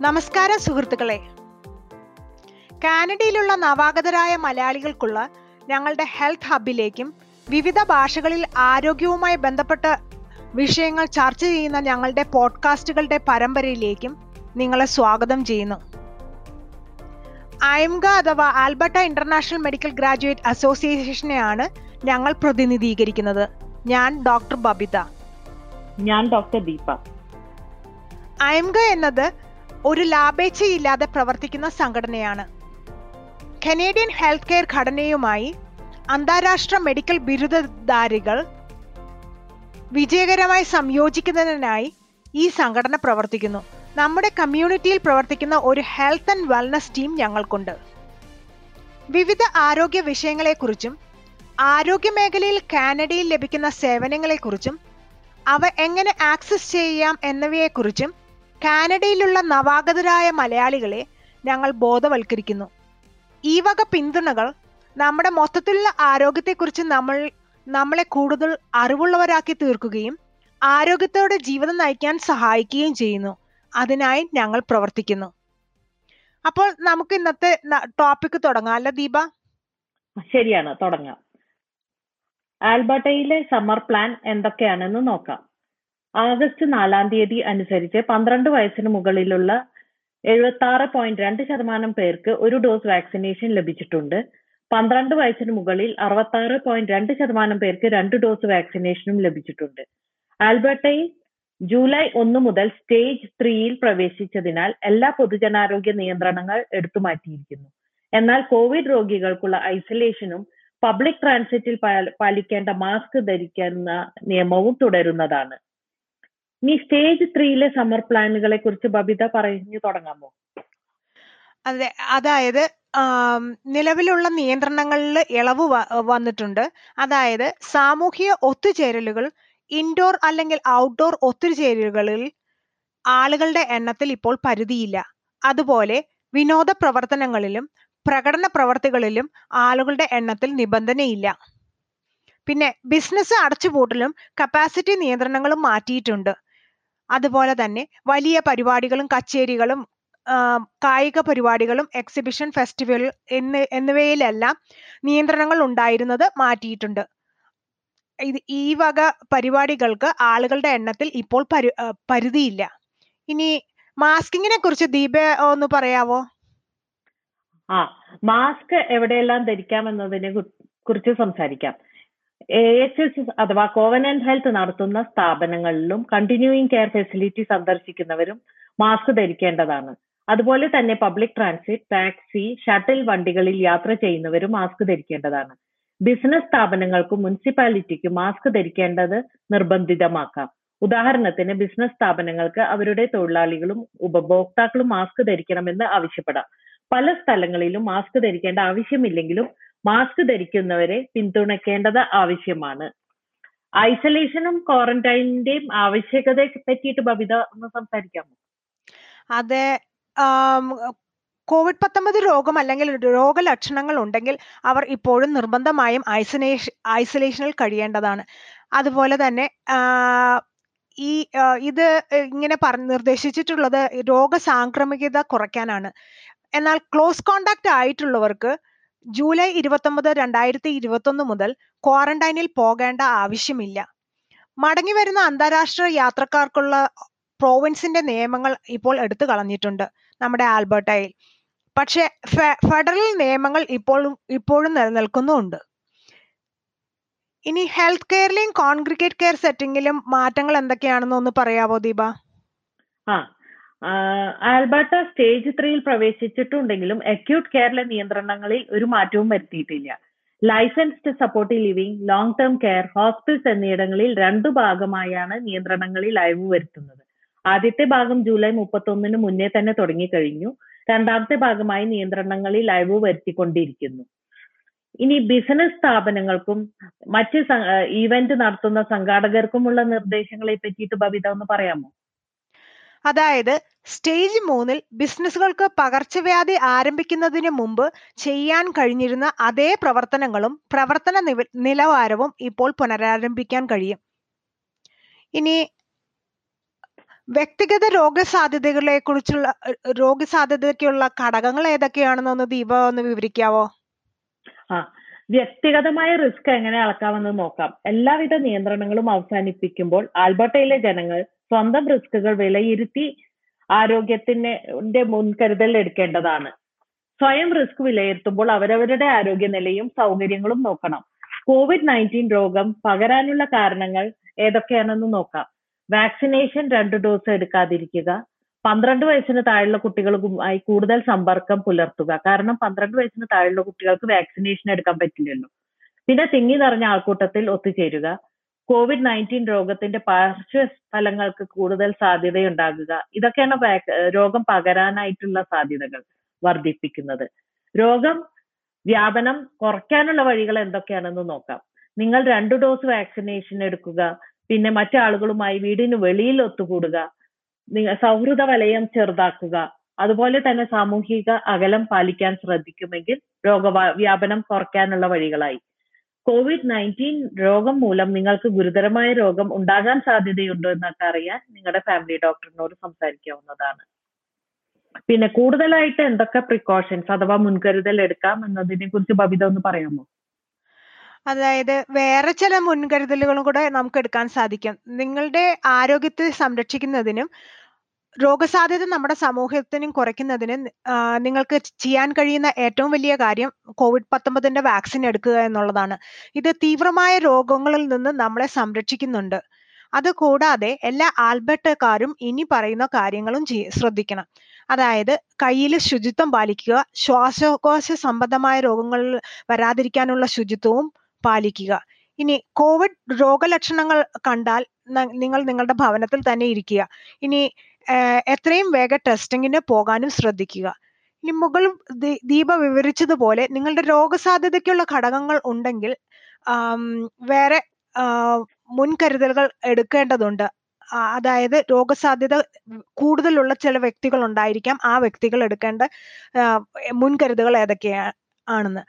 നമസ്കാരം സുഹൃത്തുക്കളെ. കാനഡയിലുള്ള നവാഗതരായ മലയാളികൾക്കുള്ള ഞങ്ങളുടെ ഹെൽത്ത് ഹബിലേക്കും വിവിധ ഭാഷകളിൽ ആരോഗ്യവുമായി ബന്ധപ്പെട്ട വിഷയങ്ങൾ ചർച്ച ചെയ്യുന്ന ഞങ്ങളുടെ പോഡ്കാസ്റ്റുകളുടെ പരമ്പരയിലേക്കും നിങ്ങളെ സ്വാഗതം ചെയ്യുന്നു. അയംഗ അഥവാ ആൽബർട്ട ഇന്റർനാഷണൽ മെഡിക്കൽ ഗ്രാജുവേറ്റ് അസോസിയേഷനെയാണ് ഞങ്ങൾ പ്രതിനിധീകരിക്കുന്നത്. ഞാൻ ഡോക്ടർ ബബിത. ഞാൻ ഡോക്ടർ ദീപ. അയംഗ എന്നത് ഒരു ലാഭേച്ഛയില്ലാതെ പ്രവർത്തിക്കുന്ന സംഘടനയാണ്. കനേഡിയൻ ഹെൽത്ത് കെയർ ഘടനയുമായി അന്താരാഷ്ട്ര മെഡിക്കൽ ബിരുദധാരികൾ വിജയകരമായി സംയോജിക്കുന്നതിനായി ഈ സംഘടന പ്രവർത്തിക്കുന്നു. നമ്മുടെ കമ്മ്യൂണിറ്റിയിൽ പ്രവർത്തിക്കുന്ന ഒരു ഹെൽത്ത് ആൻഡ് വെൽനസ് ടീം ഞങ്ങൾക്കുണ്ട്. വിവിധ ആരോഗ്യ വിഷയങ്ങളെക്കുറിച്ചും ആരോഗ്യ മേഖലയിൽ കാനഡയിൽ ലഭിക്കുന്ന സേവനങ്ങളെക്കുറിച്ചും അവ എങ്ങനെ ആക്സസ് ചെയ്യാം എന്നിവയെക്കുറിച്ചും കാനഡയിലുള്ള നവാഗതരായ മലയാളികളെ ഞങ്ങൾ ബോധവൽക്കരിക്കുന്നു. ഈ വക പിന്തുണകൾ നമ്മുടെ മൊത്തത്തിലുള്ള ആരോഗ്യത്തെക്കുറിച്ച് നമ്മൾ നമ്മളെ കൂടുതൽ അറിവുള്ളവരാക്കി തീർക്കുകയും ആരോഗ്യത്തോടെ ജീവിതം നയിക്കാൻ സഹായിക്കുകയും ചെയ്യുന്നു. അതിനായി ഞങ്ങൾ പ്രവർത്തിക്കുന്നു. അപ്പോൾ നമുക്ക് ഇന്നത്തെ ടോപ്പിക് തുടങ്ങാം. അല്ല ദീപ? ശരിയാണ്. തുടങ്ങാം. ആൽബർട്ടയിലെ സമ്മർ പ്ലാൻ എന്തൊക്കെയാണെന്ന് നോക്കാം. ആഗസ്റ്റ് നാലാം തീയതി അനുസരിച്ച് പന്ത്രണ്ട് വയസ്സിന് മുകളിലുള്ള എഴുപത്തി പോയിന്റ് രണ്ട് ശതമാനം പേർക്ക് ഒരു ഡോസ് വാക്സിനേഷൻ ലഭിച്ചിട്ടുണ്ട്. പന്ത്രണ്ട് വയസ്സിന് മുകളിൽ അറുപത്തി പോയിന്റ് രണ്ട് ശതമാനം പേർക്ക് രണ്ട് ഡോസ് വാക്സിനേഷനും ലഭിച്ചിട്ടുണ്ട്. ആൽബർട്ടയിൽ ജൂലൈ ഒന്ന് മുതൽ സ്റ്റേജ് ത്രീയിൽ പ്രവേശിച്ചതിനാൽ എല്ലാ പൊതുജനാരോഗ്യ നിയന്ത്രണങ്ങൾ എടുത്തു മാറ്റിയിരിക്കുന്നു. എന്നാൽ കോവിഡ് രോഗികൾക്കുള്ള ഐസൊലേഷനും പബ്ലിക് ട്രാൻസിറ്റിൽ പാലിക്കേണ്ട മാസ്ക് ധരിക്കുന്ന നിയമവും തുടരുന്നതാണ്. ഇനി സ്റ്റേജ് ത്രീയിലെ സമ്മർ പ്ലാനുകളെ കുറിച്ച് ബബിത പറഞ്ഞു തുടങ്ങാമോ? അതെ അതായത് നിലവിലുള്ള നിയന്ത്രണങ്ങളിൽ ഇളവ് വന്നിട്ടുണ്ട്. അതായത് സാമൂഹിക ഒത്തുചേരലുകൾ ഇൻഡോർ അല്ലെങ്കിൽ ഔട്ട്ഡോർ ഒത്തുചേരലുകളിൽ ആളുകളുടെ എണ്ണത്തിൽ ഇപ്പോൾ പരിധിയില്ല. അതുപോലെ വിനോദ പ്രവർത്തനങ്ങളിലും പ്രകടന പ്രവർത്തികളിലും ആളുകളുടെ എണ്ണത്തിൽ നിബന്ധനയില്ല. പിന്നെ ബിസിനസ് അടച്ചുപൂട്ടലും കപ്പാസിറ്റി നിയന്ത്രണങ്ങളും മാറ്റിയിട്ടുണ്ട്. അതുപോലെ തന്നെ വലിയ പരിപാടികളും കച്ചേരികളും കായിക പരിപാടികളും എക്സിബിഷൻ ഫെസ്റ്റിവൽ എന്നി എന്നിവയിലെല്ലാം നിയന്ത്രണങ്ങൾ ഉണ്ടായിരുന്നത് മാറ്റിയിട്ടുണ്ട്. ഇത് ഈ വക പരിപാടികൾക്ക് ആളുകളുടെ എണ്ണത്തിൽ ഇപ്പോൾ പരി പരിധിയില്ല. ഇനി മാസ്കിങ്ങിനെ കുറിച്ച് ദീപ ഒന്ന് പറയാവോ? ആ മാസ്ക് എവിടെയെല്ലാം ധരിക്കാം എന്നതിനെ കുറിച്ച് സംസാരിക്കാം. എ എച്ച് എസ് അഥവാ കോവനന്റ് ഹെൽത്ത് നടത്തുന്ന സ്ഥാപനങ്ങളിലും കണ്ടിന്യൂയിങ് കെയർ ഫെസിലിറ്റി സന്ദർശിക്കുന്നവരും മാസ്ക് ധരിക്കേണ്ടതാണ്. അതുപോലെ തന്നെ പബ്ലിക് ട്രാൻസിറ്റ് ടാക്സി ഷട്ടിൽ വണ്ടികളിൽ യാത്ര ചെയ്യുന്നവരും മാസ്ക് ധരിക്കേണ്ടതാണ്. ബിസിനസ് സ്ഥാപനങ്ങൾക്കും മുനിസിപ്പാലിറ്റിക്കും മാസ്ക് ധരിക്കേണ്ടത് നിർബന്ധിതമാക്കാം. ഉദാഹരണത്തിന് ബിസിനസ് സ്ഥാപനങ്ങൾക്ക് അവരുടെ തൊഴിലാളികളും ഉപഭോക്താക്കളും മാസ്ക് ധരിക്കണമെന്ന് ആവശ്യപ്പെടാം. പല സ്ഥലങ്ങളിലും മാസ്ക് ധരിക്കേണ്ട ആവശ്യമില്ലെങ്കിലും മാസ്ക് ധരിക്കുന്നവരെ പിന്തുണയ്ക്കേണ്ടത് ആവശ്യമാണ്. ഐസൊലേഷനും ക്വാറന്റൈനിന്റെയും ആവശ്യകതയെ പറ്റിയിട്ട് ബബിത ഒന്ന് സംസാരിക്കാമോ? അതെ കോവിഡ് പത്തൊമ്പത് രോഗം അല്ലെങ്കിൽ രോഗലക്ഷണങ്ങൾ ഉണ്ടെങ്കിൽ അവർ ഇപ്പോഴും നിർബന്ധമായും ഐസൊലേഷൻ ഐസൊലേഷനിൽ കഴിയേണ്ടതാണ്. അതുപോലെ തന്നെ ഈ ഇത് ഇങ്ങനെ പറഞ്ഞ് നിർദ്ദേശിച്ചിട്ടുള്ളത് രോഗസാംക്രമികത കുറയ്ക്കാനാണ്. എന്നാൽ ക്ലോസ് കോണ്ടാക്ട് ആയിട്ടുള്ളവർക്ക് ജൂലൈ ഇരുപത്തൊമ്പത് രണ്ടായിരത്തി ഇരുപത്തൊന്ന് മുതൽ ക്വാറന്റൈനിൽ പോകേണ്ട ആവശ്യമില്ല. മടങ്ങി വരുന്ന അന്താരാഷ്ട്ര യാത്രക്കാർക്കുള്ള പ്രോവിൻസിന്റെ നിയമങ്ങൾ ഇപ്പോൾ എടുത്തു കളഞ്ഞിട്ടുണ്ട് നമ്മുടെ ആൽബർട്ടയിൽ. പക്ഷെ ഫെഡറൽ നിയമങ്ങൾ ഇപ്പോഴും ഇപ്പോഴും നിലനിൽക്കുന്നുണ്ട്. ഇനി ഹെൽത്ത് കെയറിലെയും കോൺഗ്രിഗേറ്റ് കെയർ സെറ്റിംഗിലും മാറ്റങ്ങൾ എന്തൊക്കെയാണെന്ന് ഒന്ന് പറയാവോ ദീപ? ആ ആൽബർട്ട സ്റ്റേജ് ത്രീയിൽ പ്രവേശിച്ചിട്ടുണ്ടെങ്കിലും അക്യൂട്ട് കെയറിലെ നിയന്ത്രണങ്ങളിൽ ഒരു മാറ്റവും വരുത്തിയിട്ടില്ല. Licensed supportive living long term care hospitals എന്നിവിടങ്ങളിൽ രണ്ടു ഭാഗമായാണ് നിയന്ത്രണങ്ങളിൽ അയവ് വരുത്തുന്നത്. ആദ്യത്തെ ഭാഗം ജൂലൈ മുപ്പത്തൊന്നിന് മുന്നേ തന്നെ തുടങ്ങിക്കഴിഞ്ഞു. രണ്ടാമത്തെ ഭാഗമായി നിയന്ത്രണങ്ങളിൽ അയവ് വരുത്തിക്കൊണ്ടിരിക്കുന്നു. ഇനി ബിസിനസ് സ്ഥാപനങ്ങൾക്കും മറ്റ് ഈവന്റ് നടത്തുന്ന സംഘാടകർക്കുമുള്ള നിർദ്ദേശങ്ങളെ പറ്റിയിട്ട് ബബിത ഒന്ന് പറയാമോ? അതായത് സ്റ്റേജ് മൂന്നിൽ ബിസിനസ്സുകൾക്ക് പകർച്ചവ്യാധി ആരംഭിക്കുന്നതിന് മുമ്പ് ചെയ്യാൻ കഴിഞ്ഞിരുന്ന അതേ പ്രവർത്തനങ്ങളും പ്രവർത്തന നിലവാരവും ഇപ്പോൾ പുനരാരംഭിക്കാൻ കഴിയും. ഇനി വ്യക്തിഗത രോഗസാധ്യതകളെ കുറിച്ചുള്ള രോഗസാധ്യതയ്ക്കുള്ള ഘടകങ്ങൾ ഏതൊക്കെയാണെന്നൊന്ന് ദീപ ഒന്ന് വിവരിക്കാവോ? ആ വ്യക്തിഗതമായ റിസ്ക് എങ്ങനെ അളക്കാമെന്ന് നോക്കാം. എല്ലാവിധ നിയന്ത്രണങ്ങളും അവസാനിപ്പിക്കുമ്പോൾ ആൽബർട്ടയിലെ ജനങ്ങൾ സ്വന്തം റിസ്കുകൾ വിലയിരുത്തി ആരോഗ്യത്തിന്റെ മുൻകരുതൽ എടുക്കേണ്ടതാണ്. സ്വയം റിസ്ക് വിലയിരുത്തുമ്പോൾ അവരവരുടെ ആരോഗ്യനിലയും സൗകര്യങ്ങളും നോക്കണം. കോവിഡ് നയന്റീൻ രോഗം പകരാനുള്ള കാരണങ്ങൾ ഏതൊക്കെയാണെന്ന് നോക്കാം. വാക്സിനേഷൻ രണ്ട് ഡോസ് എടുക്കാതിരിക്കുക പന്ത്രണ്ട് വയസ്സിന് താഴെയുള്ള കുട്ടികളുമായി കൂടുതൽ സമ്പർക്കം പുലർത്തുക. കാരണം പന്ത്രണ്ട് വയസ്സിന് താഴെയുള്ള കുട്ടികൾക്ക് വാക്സിനേഷൻ എടുക്കാൻ പറ്റില്ലല്ലോ. പിന്നെ തിങ്ങി നിറഞ്ഞ ആൾക്കൂട്ടത്തിൽ ഒത്തുചേരുക. കോവിഡ് നയന്റീൻ രോഗത്തിന്റെ പാർശ്വഫലങ്ങൾക്ക് കൂടുതൽ സാധ്യതയുണ്ടാകുക. ഇതൊക്കെയാണ് രോഗം പകരാനായിട്ടുള്ള സാധ്യതകൾ വർദ്ധിപ്പിക്കുന്നത്. രോഗം വ്യാപനം കുറയ്ക്കാനുള്ള വഴികൾ എന്തൊക്കെയാണെന്ന് നോക്കാം. നിങ്ങൾ രണ്ട് ഡോസ് വാക്സിനേഷൻ എടുക്കുക. പിന്നെ മറ്റാളുകളുമായി വീടിന് വെളിയിൽ ഒത്തുകൂടുക. സൗഹൃദ വലയം ചെറുതാക്കുക. അതുപോലെ തന്നെ സാമൂഹിക അകലം പാലിക്കാൻ ശ്രദ്ധിക്കുമെങ്കിൽ രോഗവ്യാപനം കുറയ്ക്കാനുള്ള വഴികളായി. കോവിഡ് നയന്റീൻ രോഗം മൂലം നിങ്ങൾക്ക് ഗുരുതരമായ രോഗം ഉണ്ടാകാൻ സാധ്യതയുണ്ടോ എന്നൊക്കെ അറിയാൻ നിങ്ങളുടെ ഫാമിലി ഡോക്ടറിനോട് സംസാരിക്കാവുന്നതാണ്. പിന്നെ കൂടുതലായിട്ട് എന്തൊക്കെ പ്രിക്കോഷൻസ് അഥവാ മുൻകരുതൽ എടുക്കാം എന്നതിനെ കുറിച്ച് ബബിത ഒന്ന് പറയാമോ? അതായത് വേറെ ചില മുൻകരുതലുകളും കൂടെ നമുക്ക് എടുക്കാൻ സാധിക്കും. നിങ്ങളുടെ ആരോഗ്യത്തെ സംരക്ഷിക്കുന്നതിനും രോഗസാധ്യത നമ്മുടെ സമൂഹത്തിനും കുറയ്ക്കുന്നതിന് നിങ്ങൾക്ക് ചെയ്യാൻ കഴിയുന്ന ഏറ്റവും വലിയ കാര്യം കോവിഡ് പത്തൊമ്പതിന്റെ വാക്സിൻ എടുക്കുക എന്നുള്ളതാണ്. ഇത് തീവ്രമായ രോഗങ്ങളിൽ നിന്ന് നമ്മളെ സംരക്ഷിക്കുന്നുണ്ട്. അതുകൂടാതെ എല്ലാ ആൽബർട്ടക്കാരും ഇനി പറയുന്ന കാര്യങ്ങളും ശ്രദ്ധിക്കണം. അതായത് കയ്യിൽ ശുചിത്വം പാലിക്കുക ശ്വാസകോശ സംബന്ധമായ രോഗങ്ങൾ വരാതിരിക്കാനുള്ള ശുചിത്വവും പാലിക്കുക. ഇനി കോവിഡ് രോഗലക്ഷണങ്ങൾ കണ്ടാൽ നിങ്ങൾ നിങ്ങളുടെ ഭവനത്തിൽ തന്നെ ഇരിക്കുക. ഇനി എത്രയും വേഗം ടെസ്റ്റിങ്ങിന് പോകാനും ശ്രദ്ധിക്കുക. ഇനി മുകളിൽ ദീപ വിവരിച്ചതുപോലെ നിങ്ങളുടെ രോഗസാധ്യതയ്ക്കുള്ള ഘടകങ്ങൾ ഉണ്ടെങ്കിൽ വേറെ മുൻകരുതലുകൾ എടുക്കേണ്ടതുണ്ട്. അതായത് രോഗസാധ്യത കൂടുതലുള്ള ചില വ്യക്തികൾ ഉണ്ടായിരിക്കാം. ആ വ്യക്തികൾ എടുക്കേണ്ട മുൻകരുതലുകൾ ഏതൊക്കെയാണ് ആണെന്ന്.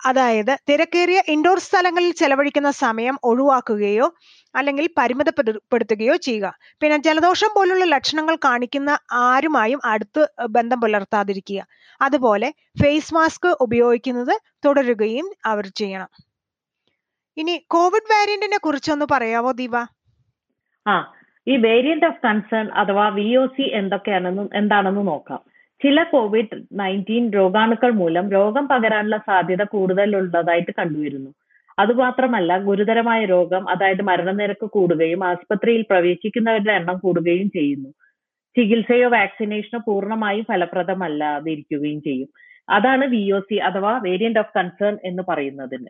അതായത് തിരക്കേറിയ ഇൻഡോർ സ്ഥലങ്ങളിൽ ചെലവഴിക്കുന്ന സമയം ഒഴിവാക്കുകയോ അല്ലെങ്കിൽ പരിമിതപ്പെടുത്തുകയോ ചെയ്യുക. പിന്നെ ജലദോഷം പോലുള്ള ലക്ഷണങ്ങൾ കാണിക്കുന്ന ആരുമായും അടുത്ത് ബന്ധം പുലർത്താതിരിക്കുക. അതുപോലെ ഫേസ് മാസ്ക് ഉപയോഗിക്കുന്നത് തുടരുകയും അവർ ചെയ്യണം. ഇനി കോവിഡ് വാരിയന്റിനെ കുറിച്ചൊന്ന് പറയാവോ ദീപ? ആ ഈ വേരിയന്റ് ഓഫ് കൺസേൺ അഥവാ വി ഒ സി എന്തൊക്കെയാണെന്നും എന്താണെന്ന് നോക്കാം. ചില കോവിഡ് നയന്റീൻ രോഗാണുക്കൾ മൂലം രോഗം പകരാനുള്ള സാധ്യത കൂടുതലുള്ളതായിട്ട് കണ്ടുവരുന്നു. അതുമാത്രമല്ല ഗുരുതരമായ രോഗം അതായത് മരണനിരക്ക് കൂടുകയും ആസ്പത്രിയിൽ പ്രവേശിക്കുന്നവരുടെ എണ്ണം കൂടുകയും ചെയ്യുന്നു. ചികിത്സയോ വാക്സിനേഷനോ പൂർണമായും ഫലപ്രദമല്ലാതിരിക്കുകയും ചെയ്യും. അതാണ് വി ഒ സി അഥവാ വേരിയന്റ് ഓഫ് കൺസേൺ എന്ന് പറയുന്നതിന്.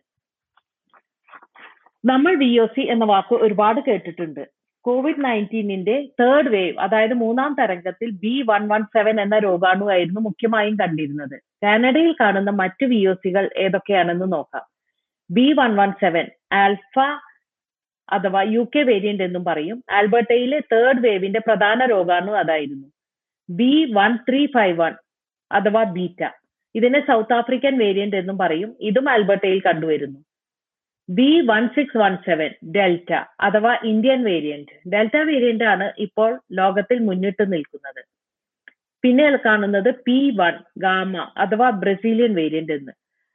നമ്മൾ വി ഒ സി എന്ന വാക്ക് ഒരുപാട് കേട്ടിട്ടുണ്ട്. കോവിഡ് നയന്റീനിന്റെ തേർഡ് വേവ് അതായത് മൂന്നാം തരംഗത്തിൽ ബി വൺ വൺ സെവൻ എന്ന രോഗാണു ആയിരുന്നു മുഖ്യമായും കണ്ടിരുന്നത്. കാനഡയിൽ കാണുന്ന മറ്റു സികൾ ഏതൊക്കെയാണെന്ന് നോക്കാം. B one one seven alpha അഥവാ യു കെ വേരിയന്റ് എന്നും പറയും. ആൽബർട്ടയിലെ തേർഡ് വേവിന്റെ പ്രധാന രോഗാണു അതായിരുന്നു. B one three five one അഥവാ ബീറ്റ. ഇതിനെ സൗത്ത് ആഫ്രിക്കൻ വേരിയന്റ് എന്നും പറയും. ഇതും ആൽബർട്ടയിൽ കണ്ടുവരുന്നു. B one six one seven delta അഥവാ ഇന്ത്യൻ വേരിയന്റ് ഡെൽറ്റ വേരിയന്റ് ആണ് ഇപ്പോൾ ലോകത്തിൽ മുന്നിട്ട് നിൽക്കുന്നത്. പിന്നെ കാണുന്നത് പി വൺ ഗാമ അഥവാ ബ്രസീലിയൻ വേരിയന്റ് എന്ന്.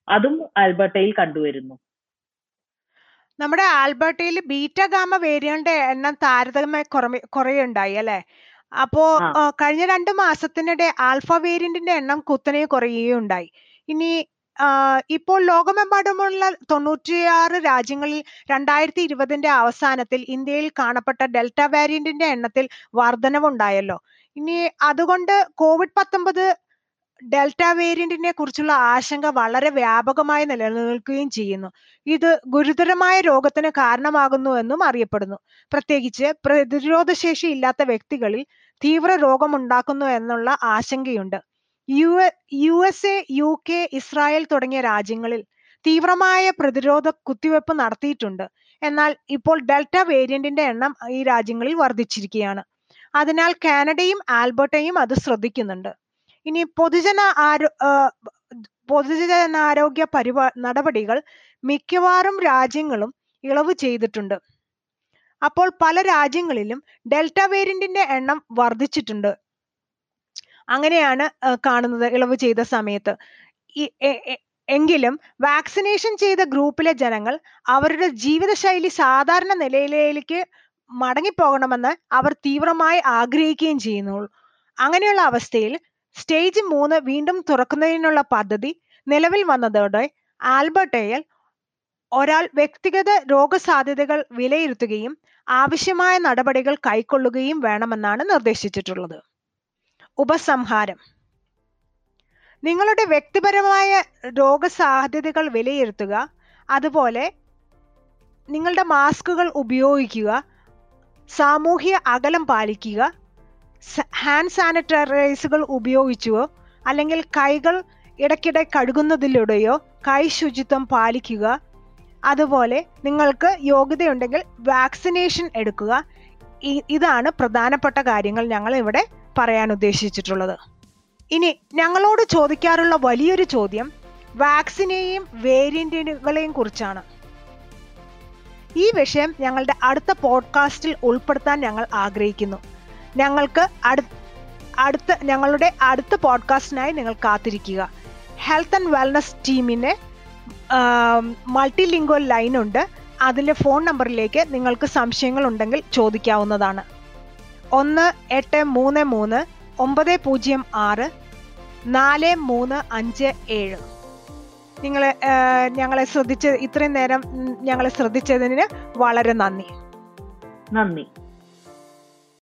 അതും ആൽബർട്ടയിൽ കണ്ടുവരുന്നു. നമ്മുടെ ആൽബർട്ടയിൽ ബീറ്റ ഗാമ വേരിയന്റ് എണ്ണം താരതമ്യ കുറയുണ്ടായി അല്ലെ? അപ്പോ കഴിഞ്ഞ രണ്ട് മാസത്തിനിടെ ആൽഫ വേരിയന്റിന്റെ എണ്ണം കുത്തനെ കുറയുകയുണ്ടായി. ഇനി ഇപ്പോൾ ലോകമെമ്പാടുമുള്ള തൊണ്ണൂറ്റിയാറ് രാജ്യങ്ങളിൽ രണ്ടായിരത്തി ഇരുപതിന്റെ അവസാനത്തിൽ ഇന്ത്യയിൽ കാണപ്പെട്ട ഡെൽറ്റ വേരിയന്റിന്റെ എണ്ണത്തിൽ വർധനവുണ്ടായല്ലോ. ഇനി അതുകൊണ്ട് കോവിഡ് പത്തൊമ്പത് ഡെൽറ്റ വേരിയന്റിനെ കുറിച്ചുള്ള ആശങ്ക വളരെ വ്യാപകമായി നിലനിൽക്കുകയും ചെയ്യുന്നു. ഇത് ഗുരുതരമായ രോഗത്തിന് കാരണമാകുന്നുവെന്നും അറിയപ്പെടുന്നു. പ്രത്യേകിച്ച് പ്രതിരോധശേഷി ഇല്ലാത്ത വ്യക്തികളിൽ തീവ്ര രോഗമുണ്ടാക്കുന്നു എന്നുള്ള ആശങ്കയുണ്ട്. U U S A U K Israel തുടങ്ങിയ രാജ്യങ്ങളിൽ തീവ്രമായ പ്രതിരോധ കുത്തിവെപ്പ് നടത്തിയിട്ടുണ്ട്. എന്നാൽ ഇപ്പോൾ ഡെൽറ്റ വേരിയന്റിന്റെ എണ്ണം ഈ രാജ്യങ്ങളിൽ വർദ്ധിച്ചിരിക്കുകയാണ്. അതിനാൽ കാനഡയും ആൽബർട്ടയും അത് ശ്രദ്ധിക്കുന്നുണ്ട്. ഇനി പൊതുജന ആരോ പൊതുജനാരോഗ്യ പരിപാ നടപടികൾ മിക്കവാറും രാജ്യങ്ങളും ഇളവ് ചെയ്തിട്ടുണ്ട്. അപ്പോൾ പല രാജ്യങ്ങളിലും ഡെൽറ്റ വേരിയന്റിന്റെ എണ്ണം വർദ്ധിച്ചിട്ടുണ്ട്. അങ്ങനെയാണ് കാണുന്നത് ഇളവ് ചെയ്ത സമയത്ത്. എങ്കിലും വാക്സിനേഷൻ ചെയ്ത ഗ്രൂപ്പിലെ ജനങ്ങൾ അവരുടെ ജീവിതശൈലി സാധാരണ നിലയിലേക്ക് മടങ്ങിപ്പോകണമെന്ന് അവർ തീവ്രമായി ആഗ്രഹിക്കുകയും ചെയ്യുന്നു. അങ്ങനെയുള്ള അവസ്ഥയിൽ സ്റ്റേജ് മൂന്ന് വീണ്ടും തുറക്കുന്നതിനുള്ള പദ്ധതി നിലവിൽ വന്നതോടെ ആൽബർട്ടയിൽ ഒരാൾ വ്യക്തിഗത രോഗസാധ്യതകൾ വിലയിരുത്തുകയും ആവശ്യമായ നടപടികൾ കൈക്കൊള്ളുകയും വേണമെന്നാണ് നിർദ്ദേശിച്ചിട്ടുള്ളത്. ഉപസംഹാരം. നിങ്ങളുടെ വ്യക്തിപരമായ രോഗസാധ്യതകൾ വിലയിരുത്തുക അതുപോലെ നിങ്ങളുടെ മാസ്കുകൾ ഉപയോഗിക്കുക സാമൂഹ്യ അകലം പാലിക്കുക ഹാൻഡ് സാനിറ്റൈസറുകൾ ഉപയോഗിച്ചുവോ അല്ലെങ്കിൽ കൈകൾ ഇടയ്ക്കിടെ കഴുകുന്നതിലൂടെയോ കൈ ശുചിത്വം പാലിക്കുക അതുപോലെ നിങ്ങൾക്ക് യോഗ്യതയുണ്ടെങ്കിൽ വാക്സിനേഷൻ എടുക്കുക ഇതാണ് പ്രധാനപ്പെട്ട കാര്യങ്ങൾ ഞങ്ങൾ ഇവിടെ പറയാൻ ഉദ്ദേശിച്ചിട്ടുള്ളത്. ഇനി ഞങ്ങളോട് ചോദിക്കാറുള്ള വലിയൊരു ചോദ്യം വാക്സിനെയും വേരിയന്റുകളെയും കുറിച്ചാണ്. ഈ വിഷയം ഞങ്ങളുടെ അടുത്ത പോഡ്കാസ്റ്റിൽ ഉൾപ്പെടുത്താൻ ഞങ്ങൾ ആഗ്രഹിക്കുന്നു. ഞങ്ങൾക്ക് അടു- അടുത്ത ഞങ്ങളുടെ അടുത്ത പോഡ്കാസ്റ്റിനായി നിങ്ങൾ കാത്തിരിക്കുക. ഹെൽത്ത് ആൻഡ് വെൽനസ് ടീമിന് മൾട്ടി ലിംഗ്വൽ ലൈൻ ഉണ്ട്. അതിലെ ഫോൺ നമ്പറിലേക്ക് നിങ്ങൾക്ക് സംശയങ്ങൾ ഉണ്ടെങ്കിൽ ചോദിക്കാവുന്നതാണ്. ഒന്ന് എട്ട് മൂന്ന് മൂന്ന് ഒമ്പത് പൂജ്യം ആറ് നാല് മൂന്ന് അഞ്ച് ഏഴ്. നിങ്ങൾ ഞങ്ങളെ ശ്രദ്ധിച്ച ഇത്രയും നേരം ഞങ്ങളെ ശ്രദ്ധിച്ചതിന് വളരെ നന്ദി. നന്ദി.